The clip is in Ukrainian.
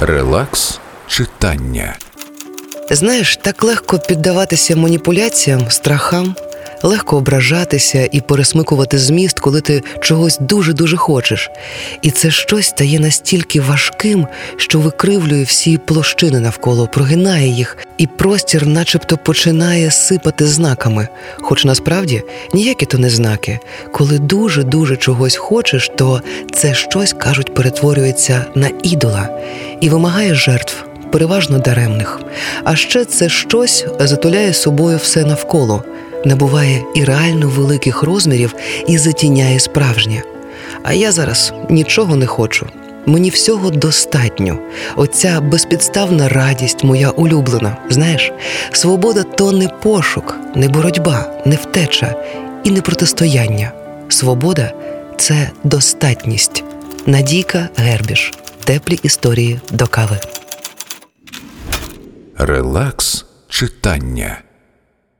Релакс читання. Знаєш, так легко піддаватися маніпуляціям, страхам, легко ображатися і пересмикувати зміст, коли ти чогось дуже-дуже хочеш. І це щось стає настільки важким, що викривлює всі площини навколо, прогинає їх, і простір, начебто, починає сипати знаками. Хоч насправді ніякі то не знаки. Коли дуже-дуже чогось хочеш, то це щось кажуть перетворюється на ідола і вимагає жертв переважно даремних. А ще це щось затуляє собою все навколо, набуває і реально великих розмірів і затіняє справжнє. А я зараз нічого не хочу. Мені всього достатньо. Оця безпідставна радість, моя улюблена. Знаєш, свобода то не пошук, не боротьба, не втеча і не протистояння. Свобода це достатність. Надійка Гербіш. Теплі історії до кави. Релакс читання.